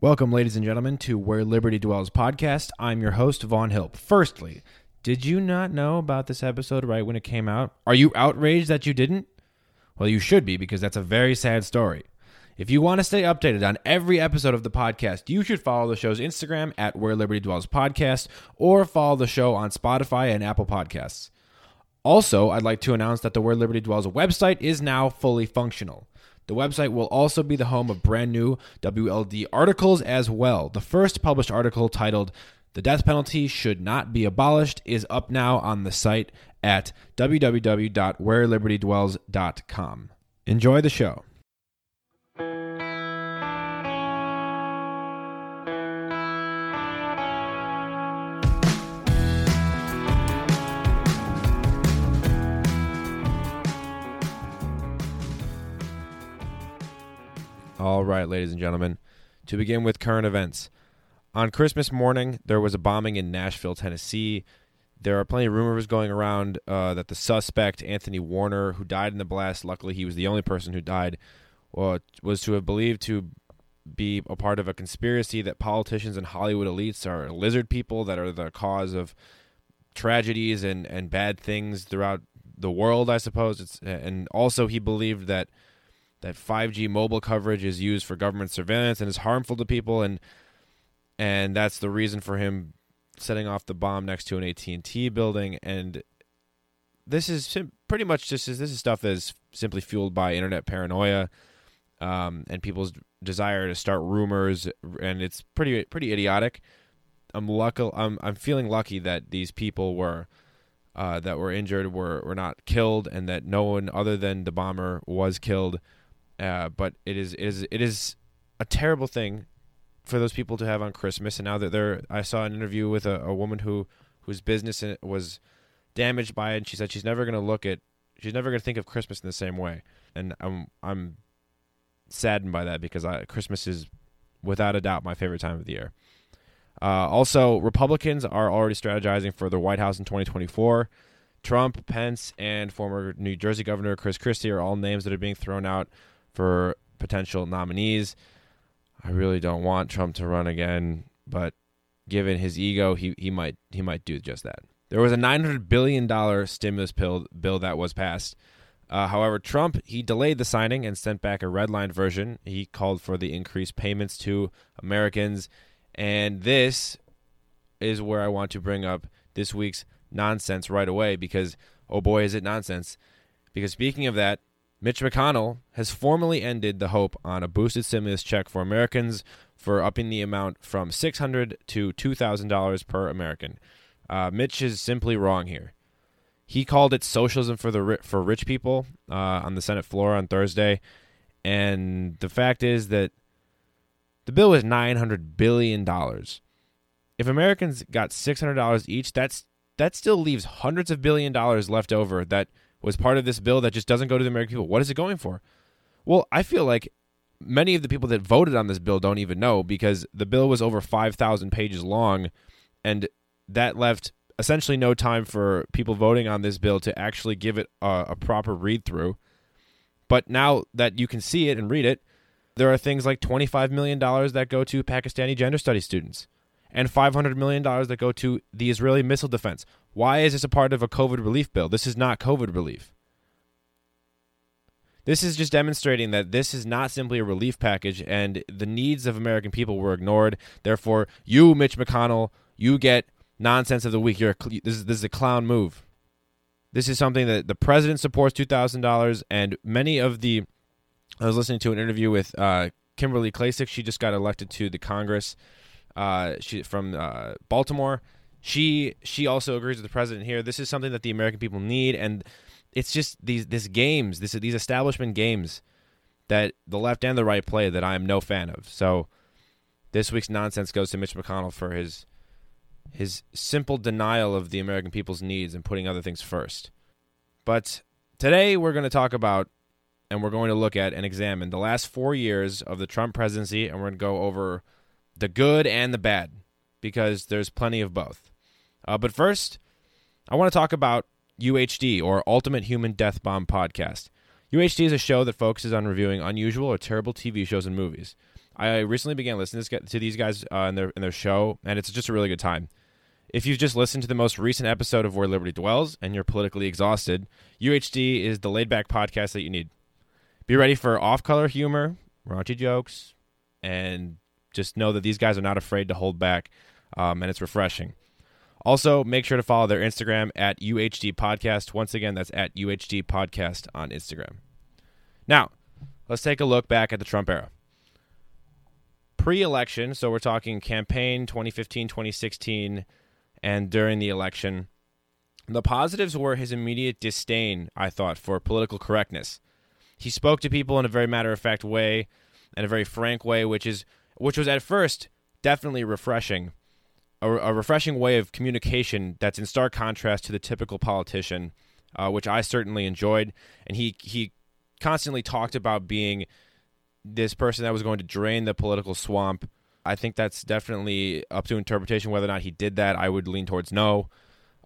Welcome, ladies and gentlemen, to Where Liberty Dwells podcast. I'm your host, Vaughn Hilp. Firstly, did you not know about this episode right when it came out? Are you outraged that you didn't? Well, you should be because that's a very sad story. If you want to stay updated on every episode of the podcast, you should follow the show's Instagram at Where Liberty Dwells Podcast or follow the show on Spotify and Apple Podcasts. Also, I'd like to announce that the Where Liberty Dwells website is now fully functional. The website will also be the home of brand new WLD articles as well. The first published article titled The Death Penalty Should Not Be Abolished is up now on the site at www.wherelibertydwells.com. Enjoy the show. All right, ladies and gentlemen, to begin with current events. On Christmas morning, there was a bombing in Nashville, Tennessee. There are plenty of rumors going around uh, that the suspect, Anthony Warner, who died in the blast, luckily he was the only person who died, was to have believed to be a part of a conspiracy that politicians and Hollywood elites are lizard people that are the cause of tragedies and, and bad things throughout the world, I suppose. It's, and also, he believed that that 5G mobile coverage is used for government surveillance and is harmful to people and and that's the reason for him setting off the bomb next to an AT&T building. And this is pretty much just this is stuff that is simply fueled by internet paranoia um, and people's desire to start rumors and it's pretty pretty idiotic. I'm lucky I'm I'm feeling lucky that these people were uh, that were injured were, were not killed and that no one other than the bomber was killed uh, but it is it is it is a terrible thing for those people to have on Christmas. And now that they're, I saw an interview with a, a woman who whose business was damaged by it, and she said she's never going to look at, she's never going to think of Christmas in the same way. And I'm I'm saddened by that because I, Christmas is without a doubt my favorite time of the year. Uh, also, Republicans are already strategizing for the White House in 2024. Trump, Pence, and former New Jersey Governor Chris Christie are all names that are being thrown out for potential nominees. I really don't want Trump to run again, but given his ego, he, he might he might do just that. There was a nine hundred billion dollar stimulus bill bill that was passed. Uh, however, Trump he delayed the signing and sent back a redlined version. He called for the increased payments to Americans, and this is where I want to bring up this week's nonsense right away because oh boy is it nonsense. Because speaking of that, Mitch McConnell has formally ended the hope on a boosted stimulus check for Americans for upping the amount from 600 to $2,000 per American. Uh, Mitch is simply wrong here. He called it socialism for the for rich people uh, on the Senate floor on Thursday, and the fact is that the bill is nine hundred billion dollars. If Americans got six hundred dollars each, that's that still leaves hundreds of billion dollars left over that was part of this bill that just doesn't go to the American people. What is it going for? Well, I feel like many of the people that voted on this bill don't even know because the bill was over 5,000 pages long and that left essentially no time for people voting on this bill to actually give it a, a proper read through. But now that you can see it and read it, there are things like $25 million that go to Pakistani gender studies students and $500 million that go to the Israeli missile defense. Why is this a part of a COVID relief bill? This is not COVID relief. This is just demonstrating that this is not simply a relief package and the needs of American people were ignored. Therefore, you, Mitch McConnell, you get nonsense of the week. You're a, this, is, this is a clown move. This is something that the president supports $2,000, and many of the. I was listening to an interview with uh, Kimberly Klacik. She just got elected to the Congress uh, she from uh, Baltimore. She she also agrees with the president here. This is something that the American people need, and it's just these these games, this these establishment games that the left and the right play that I am no fan of. So this week's nonsense goes to Mitch McConnell for his his simple denial of the American people's needs and putting other things first. But today we're going to talk about and we're going to look at and examine the last four years of the Trump presidency, and we're going to go over the good and the bad, because there's plenty of both. Uh, but first, I want to talk about UHD, or Ultimate Human Death Bomb Podcast. UHD is a show that focuses on reviewing unusual or terrible TV shows and movies. I recently began listening to these guys uh, in their in their show, and it's just a really good time. If you've just listened to the most recent episode of Where Liberty Dwells and you're politically exhausted, UHD is the laid back podcast that you need. Be ready for off color humor, raunchy jokes, and just know that these guys are not afraid to hold back, um, and it's refreshing. Also, make sure to follow their Instagram at UHD Podcast. Once again, that's at UHD Podcast on Instagram. Now, let's take a look back at the Trump era. Pre election, so we're talking campaign 2015, 2016, and during the election, the positives were his immediate disdain, I thought, for political correctness. He spoke to people in a very matter of fact way and a very frank way, which is which was at first definitely refreshing. A, a refreshing way of communication that's in stark contrast to the typical politician, uh, which I certainly enjoyed. And he he constantly talked about being this person that was going to drain the political swamp. I think that's definitely up to interpretation whether or not he did that. I would lean towards no,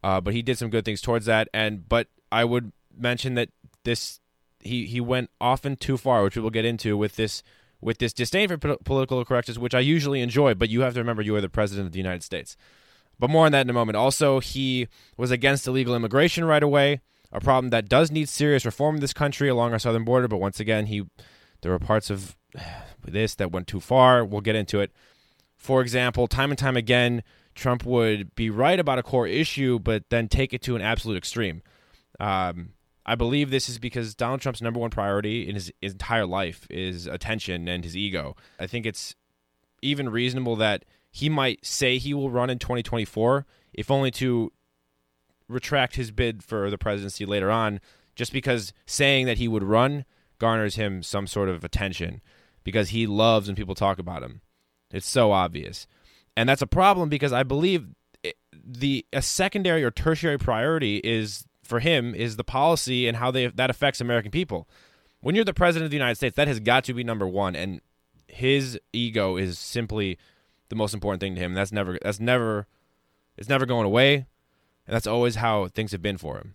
uh, but he did some good things towards that. And but I would mention that this he he went often too far, which we will get into with this with this disdain for political correctness, which I usually enjoy. But you have to remember you are the president of the United States. But more on that in a moment. Also, he was against illegal immigration right away, a problem that does need serious reform in this country along our southern border. But once again, he there were parts of this that went too far. We'll get into it. For example, time and time again, Trump would be right about a core issue, but then take it to an absolute extreme. Um, I believe this is because Donald Trump's number one priority in his, his entire life is attention and his ego. I think it's even reasonable that he might say he will run in 2024, if only to retract his bid for the presidency later on, just because saying that he would run garners him some sort of attention because he loves when people talk about him. It's so obvious. And that's a problem because I believe the a secondary or tertiary priority is for him is the policy and how they that affects American people. When you're the president of the United States, that has got to be number one, and his ego is simply the most important thing to him. That's never that's never it's never going away, and that's always how things have been for him.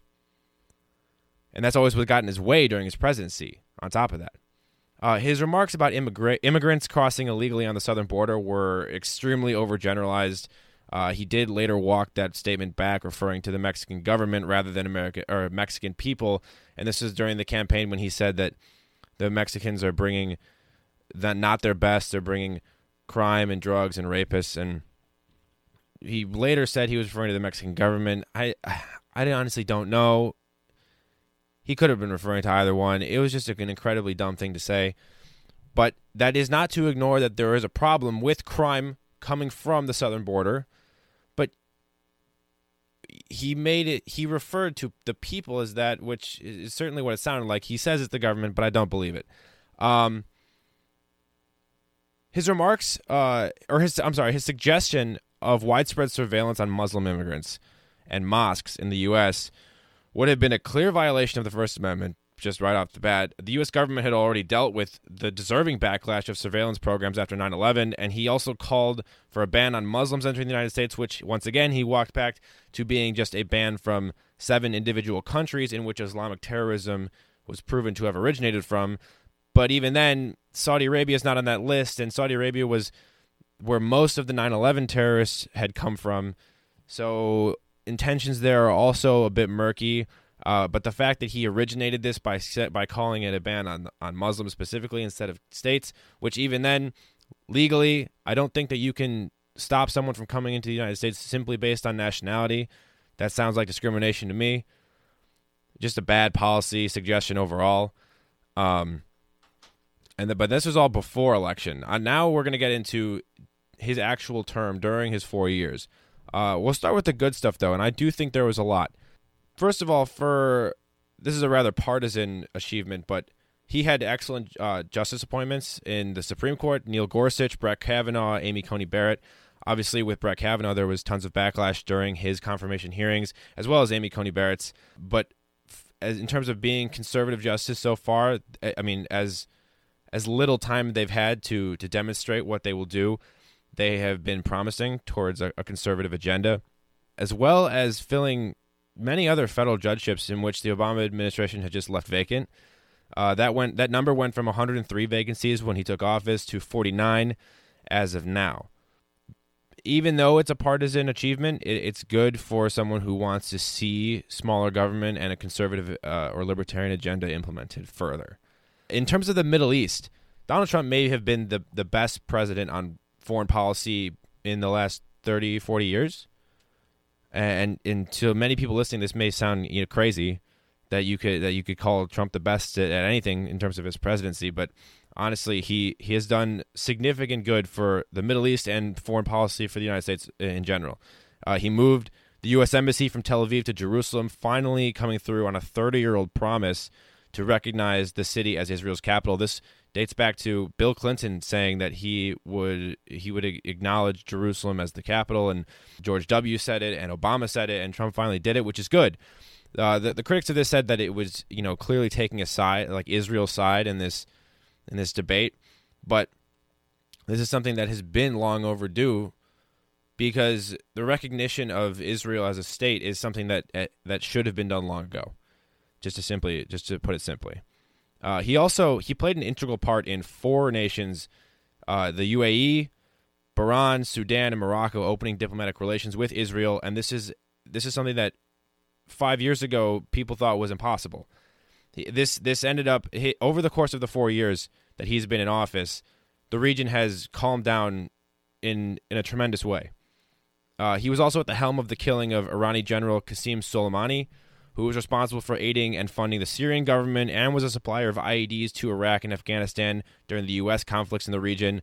And that's always what got in his way during his presidency. On top of that, uh, his remarks about immigra- immigrants crossing illegally on the southern border were extremely overgeneralized. Uh, he did later walk that statement back, referring to the Mexican government rather than American or Mexican people. And this was during the campaign when he said that the Mexicans are bringing that not their best; they're bringing crime and drugs and rapists. And he later said he was referring to the Mexican government. I I honestly don't know. He could have been referring to either one. It was just an incredibly dumb thing to say. But that is not to ignore that there is a problem with crime coming from the southern border he made it he referred to the people as that which is certainly what it sounded like. He says it's the government but i don't believe it. Um his remarks uh or his i'm sorry his suggestion of widespread surveillance on muslim immigrants and mosques in the us would have been a clear violation of the first amendment just right off the bat. The U.S. government had already dealt with the deserving backlash of surveillance programs after 9 11, and he also called for a ban on Muslims entering the United States, which, once again, he walked back to being just a ban from seven individual countries in which Islamic terrorism was proven to have originated from. But even then, Saudi Arabia is not on that list, and Saudi Arabia was where most of the 9 11 terrorists had come from. So intentions there are also a bit murky. Uh, but the fact that he originated this by by calling it a ban on on Muslims specifically instead of states, which even then legally, I don't think that you can stop someone from coming into the United States simply based on nationality. That sounds like discrimination to me. Just a bad policy suggestion overall. Um, and the, but this was all before election. Uh, now we're going to get into his actual term during his four years. Uh, we'll start with the good stuff though, and I do think there was a lot first of all, for this is a rather partisan achievement, but he had excellent uh, justice appointments in the Supreme Court. Neil Gorsuch, Brett Kavanaugh, Amy Coney Barrett. Obviously, with Brett Kavanaugh, there was tons of backlash during his confirmation hearings, as well as Amy Coney Barrett's. But as, in terms of being conservative justice so far, I mean, as as little time they've had to to demonstrate what they will do, they have been promising towards a, a conservative agenda, as well as filling many other federal judgeships in which the Obama administration had just left vacant. Uh, that went that number went from 103 vacancies when he took office to 49 as of now. Even though it's a partisan achievement, it, it's good for someone who wants to see smaller government and a conservative uh, or libertarian agenda implemented further. In terms of the Middle East, Donald Trump may have been the, the best president on foreign policy in the last 30, 40 years. And, and to many people listening, this may sound you know, crazy that you could that you could call Trump the best at, at anything in terms of his presidency, but honestly, he he has done significant good for the Middle East and foreign policy for the United States in general. Uh, he moved the U.S. embassy from Tel Aviv to Jerusalem, finally coming through on a 30 year old promise to recognize the city as Israel's capital. This dates back to Bill Clinton saying that he would he would acknowledge Jerusalem as the capital, and George W. said it, and Obama said it, and Trump finally did it, which is good. Uh, the, the critics of this said that it was you know clearly taking a side like Israel's side in this in this debate, but this is something that has been long overdue because the recognition of Israel as a state is something that eh, that should have been done long ago. Just to simply just to put it simply. Uh, he also he played an integral part in four nations, uh, the UAE, Bahrain, Sudan, and Morocco opening diplomatic relations with Israel, and this is this is something that five years ago people thought was impossible. This this ended up over the course of the four years that he's been in office, the region has calmed down in in a tremendous way. Uh, he was also at the helm of the killing of Irani General Qasem Soleimani, who was responsible for aiding and funding the Syrian government and was a supplier of IEDs to Iraq and Afghanistan during the U.S. conflicts in the region.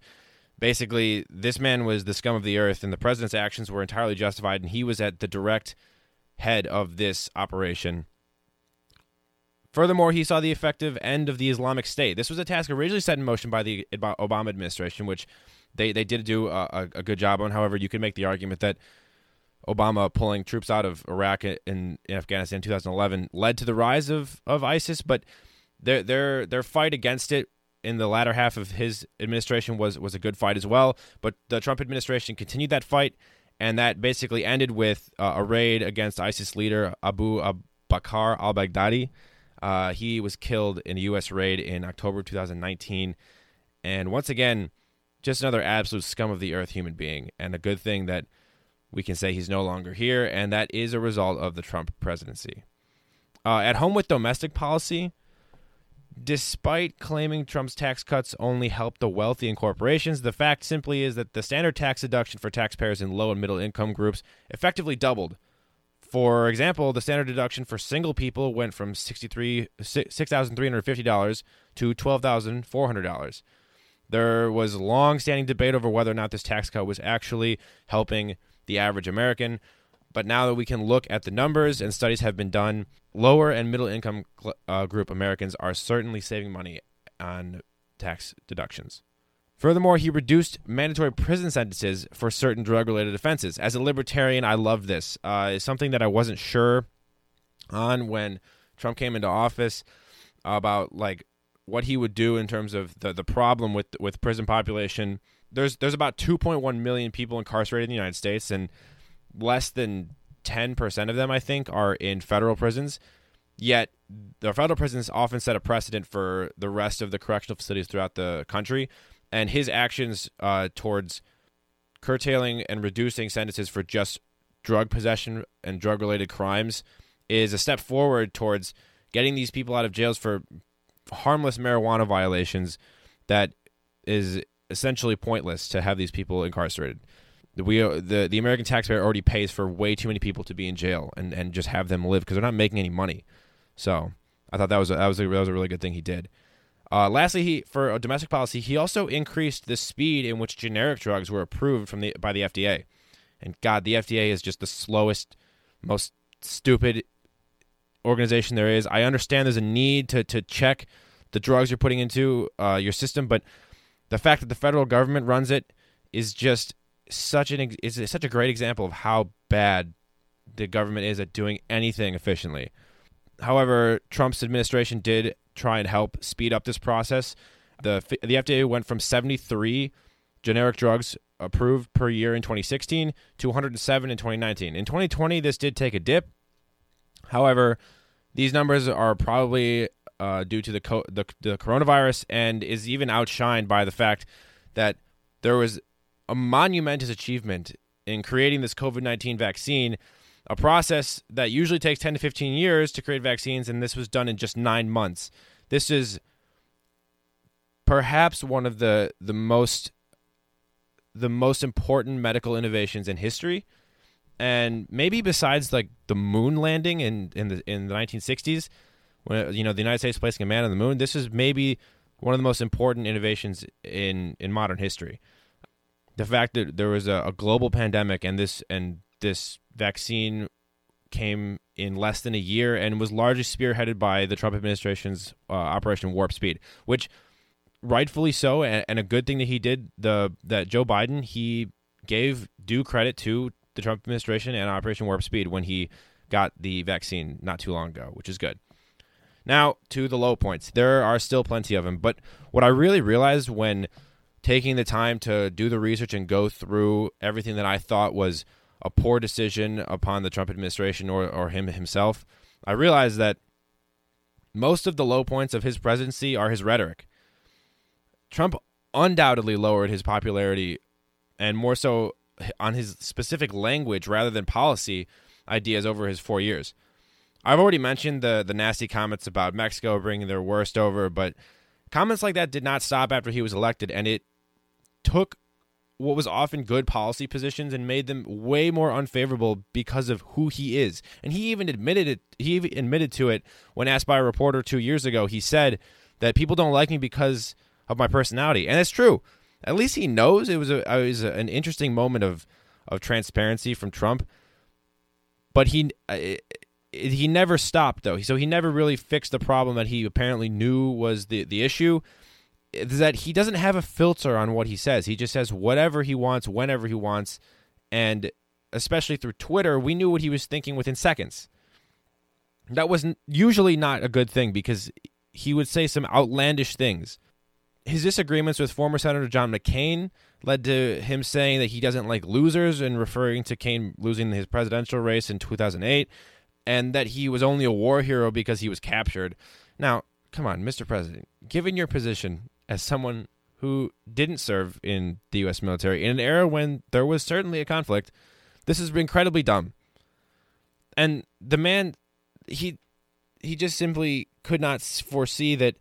Basically, this man was the scum of the earth, and the president's actions were entirely justified, and he was at the direct head of this operation. Furthermore, he saw the effective end of the Islamic State. This was a task originally set in motion by the Obama administration, which they, they did do a, a good job on. However, you could make the argument that Obama pulling troops out of Iraq and in, Afghanistan in 2011 led to the rise of, of ISIS, but their their their fight against it in the latter half of his administration was was a good fight as well. But the Trump administration continued that fight and that basically ended with uh, a raid against ISIS leader Abu Bakr al Baghdadi. Uh, he was killed in a U.S. raid in October 2019. And once again, just another absolute scum of the earth human being. And a good thing that we can say he's no longer here. And that is a result of the Trump presidency. Uh, at home with domestic policy, Despite claiming Trump's tax cuts only help the wealthy and corporations, the fact simply is that the standard tax deduction for taxpayers in low and middle income groups effectively doubled. For example, the standard deduction for single people went from $6,350 to $12,400. There was long standing debate over whether or not this tax cut was actually helping the average American. But now that we can look at the numbers and studies have been done, lower and middle income uh, group Americans are certainly saving money on tax deductions. Furthermore, he reduced mandatory prison sentences for certain drug related offenses. As a libertarian, I love this. Uh, it's something that I wasn't sure on when Trump came into office about like what he would do in terms of the, the problem with with prison population. There's there's about 2.1 million people incarcerated in the United States, and less than 10% of them, I think, are in federal prisons. Yet, the federal prisons often set a precedent for the rest of the correctional facilities throughout the country. And his actions uh, towards curtailing and reducing sentences for just drug possession and drug related crimes is a step forward towards getting these people out of jails for harmless marijuana violations that is essentially pointless to have these people incarcerated we uh, the the American taxpayer already pays for way too many people to be in jail and, and just have them live because they're not making any money. So I thought that was a, that was a, that was a really good thing he did. Uh, lastly, he for domestic policy, he also increased the speed in which generic drugs were approved from the by the FDA. And God, the FDA is just the slowest, most stupid organization there is. I understand there's a need to to check the drugs you're putting into uh, your system, but the fact that the federal government runs it is just such an is such a great example of how bad the government is at doing anything efficiently. However, Trump's administration did try and help speed up this process. The the FDA went from 73 generic drugs approved per year in 2016 to 107 in 2019. In 2020, this did take a dip. However, these numbers are probably uh, due to the, co- the the coronavirus, and is even outshined by the fact that there was a monumentous achievement in creating this COVID nineteen vaccine, a process that usually takes ten to fifteen years to create vaccines, and this was done in just nine months. This is perhaps one of the the most the most important medical innovations in history and maybe besides like the moon landing in in the in the 1960s when you know the United States placing a man on the moon this is maybe one of the most important innovations in in modern history the fact that there was a, a global pandemic and this and this vaccine came in less than a year and was largely spearheaded by the Trump administration's uh, Operation Warp Speed which rightfully so, and, and, a good thing that he did. The that Joe Biden he gave due credit to the Trump administration and Operation Warp Speed when he got the vaccine not too long ago, which is good. Now to the low points. There are still plenty of them, but what I really realized when taking the time to do the research and go through everything that I thought was a poor decision upon the Trump administration or, or him himself, I realized that most of the low points of his presidency are his rhetoric. Trump undoubtedly lowered his popularity and more so on his specific language rather than policy ideas over his four years. I've already mentioned the the nasty comments about Mexico bringing their worst over, but comments like that did not stop after he was elected, and it took what was often good policy positions and made them way more unfavorable because of who he is. And he even admitted it. He even admitted to it when asked by a reporter two years ago. He said that people don't like me because of my personality, and it's true. At least he knows it was a it was an interesting moment of of transparency from Trump, but he it, uh, he never stopped though. So he never really fixed the problem that he apparently knew was the the issue. Is that he doesn't have a filter on what he says. He just says whatever he wants, whenever he wants, and especially through Twitter, we knew what he was thinking within seconds. That was usually not a good thing because he would say some outlandish things his disagreements with former Senator John McCain led to him saying that he doesn't like losers and referring to Cain losing his presidential race in 2008 and that he was only a war hero because he was captured. Now, come on, Mr. President, given your position as someone who didn't serve in the U.S. military in an era when there was certainly a conflict, this is incredibly dumb. And the man, he he just simply could not foresee that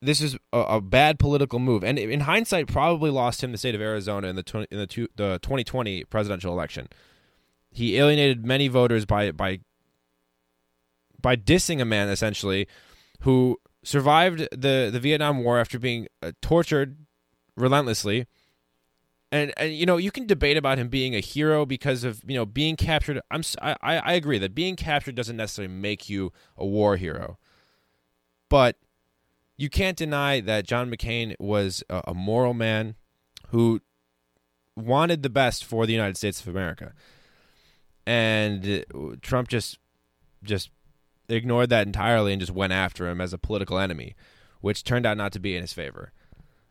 this is a, a, bad political move, and in hindsight, probably lost him the state of Arizona in the 20, in the, two, the 2020 presidential election. He alienated many voters by by by dissing a man essentially who survived the the Vietnam War after being uh, tortured relentlessly. And, and you know you can debate about him being a hero because of you know being captured. I'm I, I agree that being captured doesn't necessarily make you a war hero, but you can't deny that John McCain was a, a moral man who wanted the best for the United States of America. And Trump just just ignored that entirely and just went after him as a political enemy, which turned out not to be in his favor.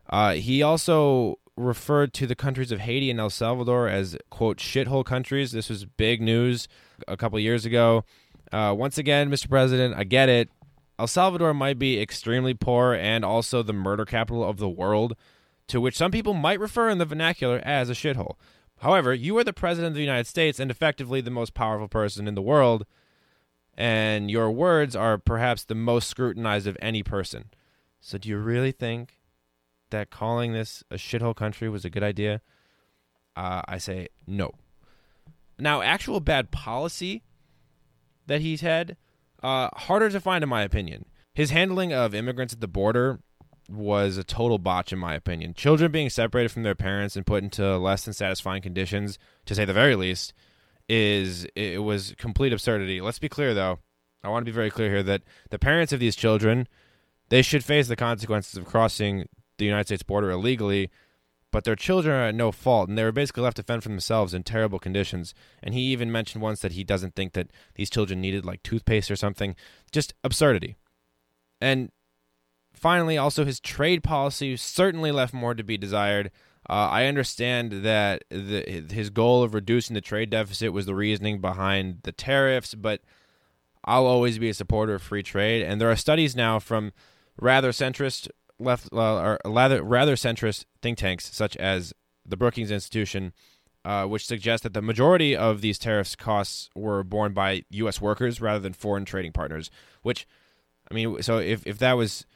Uh, he also referred to the countries of Haiti and El Salvador as quote shithole countries. This was big news a couple years ago. Uh, once again, Mr. President, I get it. El Salvador might be extremely poor and also the murder capital of the world, to which some people might refer in the vernacular as a shithole. However, you are the president of the United States and effectively the most powerful person in the world, and your words are perhaps the most scrutinized of any person. So, do you really think that calling this a shithole country was a good idea? Uh, I say no. Now, actual bad policy that he's had uh, harder to find, in my opinion. His handling of immigrants at the border was a total botch, in my opinion. Children being separated from their parents and put into less than satisfying conditions, to say the very least, is it was complete absurdity. Let's be clear, though. I want to be very clear here that the parents of these children they should face the consequences of crossing the United States border illegally but their children are at no fault, and they were basically left to fend for themselves in terrible conditions. And he even mentioned once that he doesn't think that these children needed like toothpaste or something. Just absurdity. And finally, also his trade policy certainly left more to be desired. Uh, I understand that the, his goal of reducing the trade deficit was the reasoning behind the tariffs, but I'll always be a supporter of free trade. And there are studies now from rather centrist left uh, or rather rather centrist think tanks such as the Brookings Institution, uh, which suggest that the majority of these tariffs costs were borne by U.S. workers rather than foreign trading partners. Which, I mean, so if if that was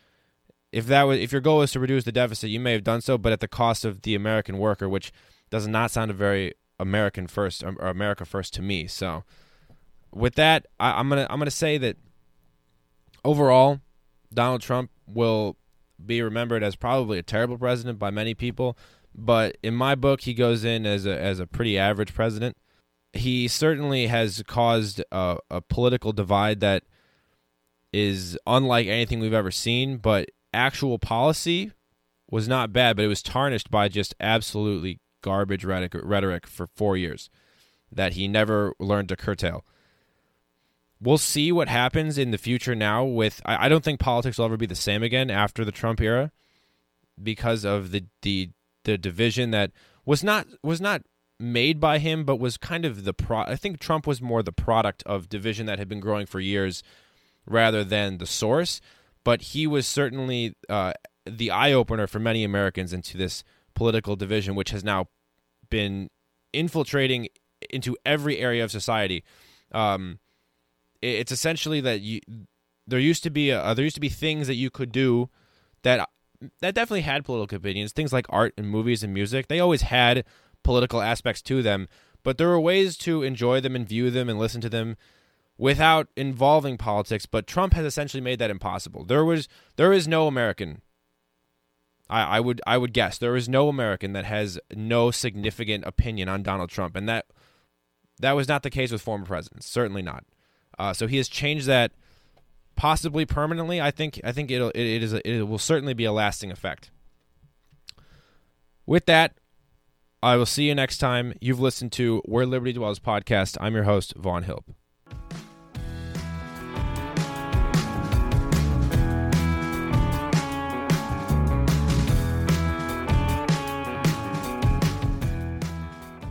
if that was if your goal is to reduce the deficit, you may have done so, but at the cost of the American worker, which does not sound a very American first um, or America first to me. So, with that, I, I'm gonna I'm gonna say that overall, Donald Trump will be remembered as probably a terrible president by many people, but in my book, he goes in as a as a pretty average president. He certainly has caused a, a political divide that is unlike anything we've ever seen, but actual policy was not bad, but it was tarnished by just absolutely garbage rhetoric for four years that he never learned to curtail. We'll see what happens in the future now with I, don't think politics will ever be the same again after the Trump era because of the the the division that was not was not made by him but was kind of the pro I think Trump was more the product of division that had been growing for years rather than the source but he was certainly uh, the eye opener for many Americans into this political division, which has now been infiltrating into every area of society. Um, it's essentially that you there used to be a, there used to be things that you could do that that definitely had political opinions. Things like art and movies and music, they always had political aspects to them, but there were ways to enjoy them and view them and listen to them without involving politics, but Trump has essentially made that impossible. There was there is no American I, I would I would guess there is no American that has no significant opinion on Donald Trump, and that that was not the case with former presidents. Certainly not. Uh, so he has changed that possibly permanently. I think I think it'll it, it is a, it will certainly be a lasting effect. With that, I will see you next time. You've listened to Where Liberty Dwells podcast. I'm your host Vaughn Hilp.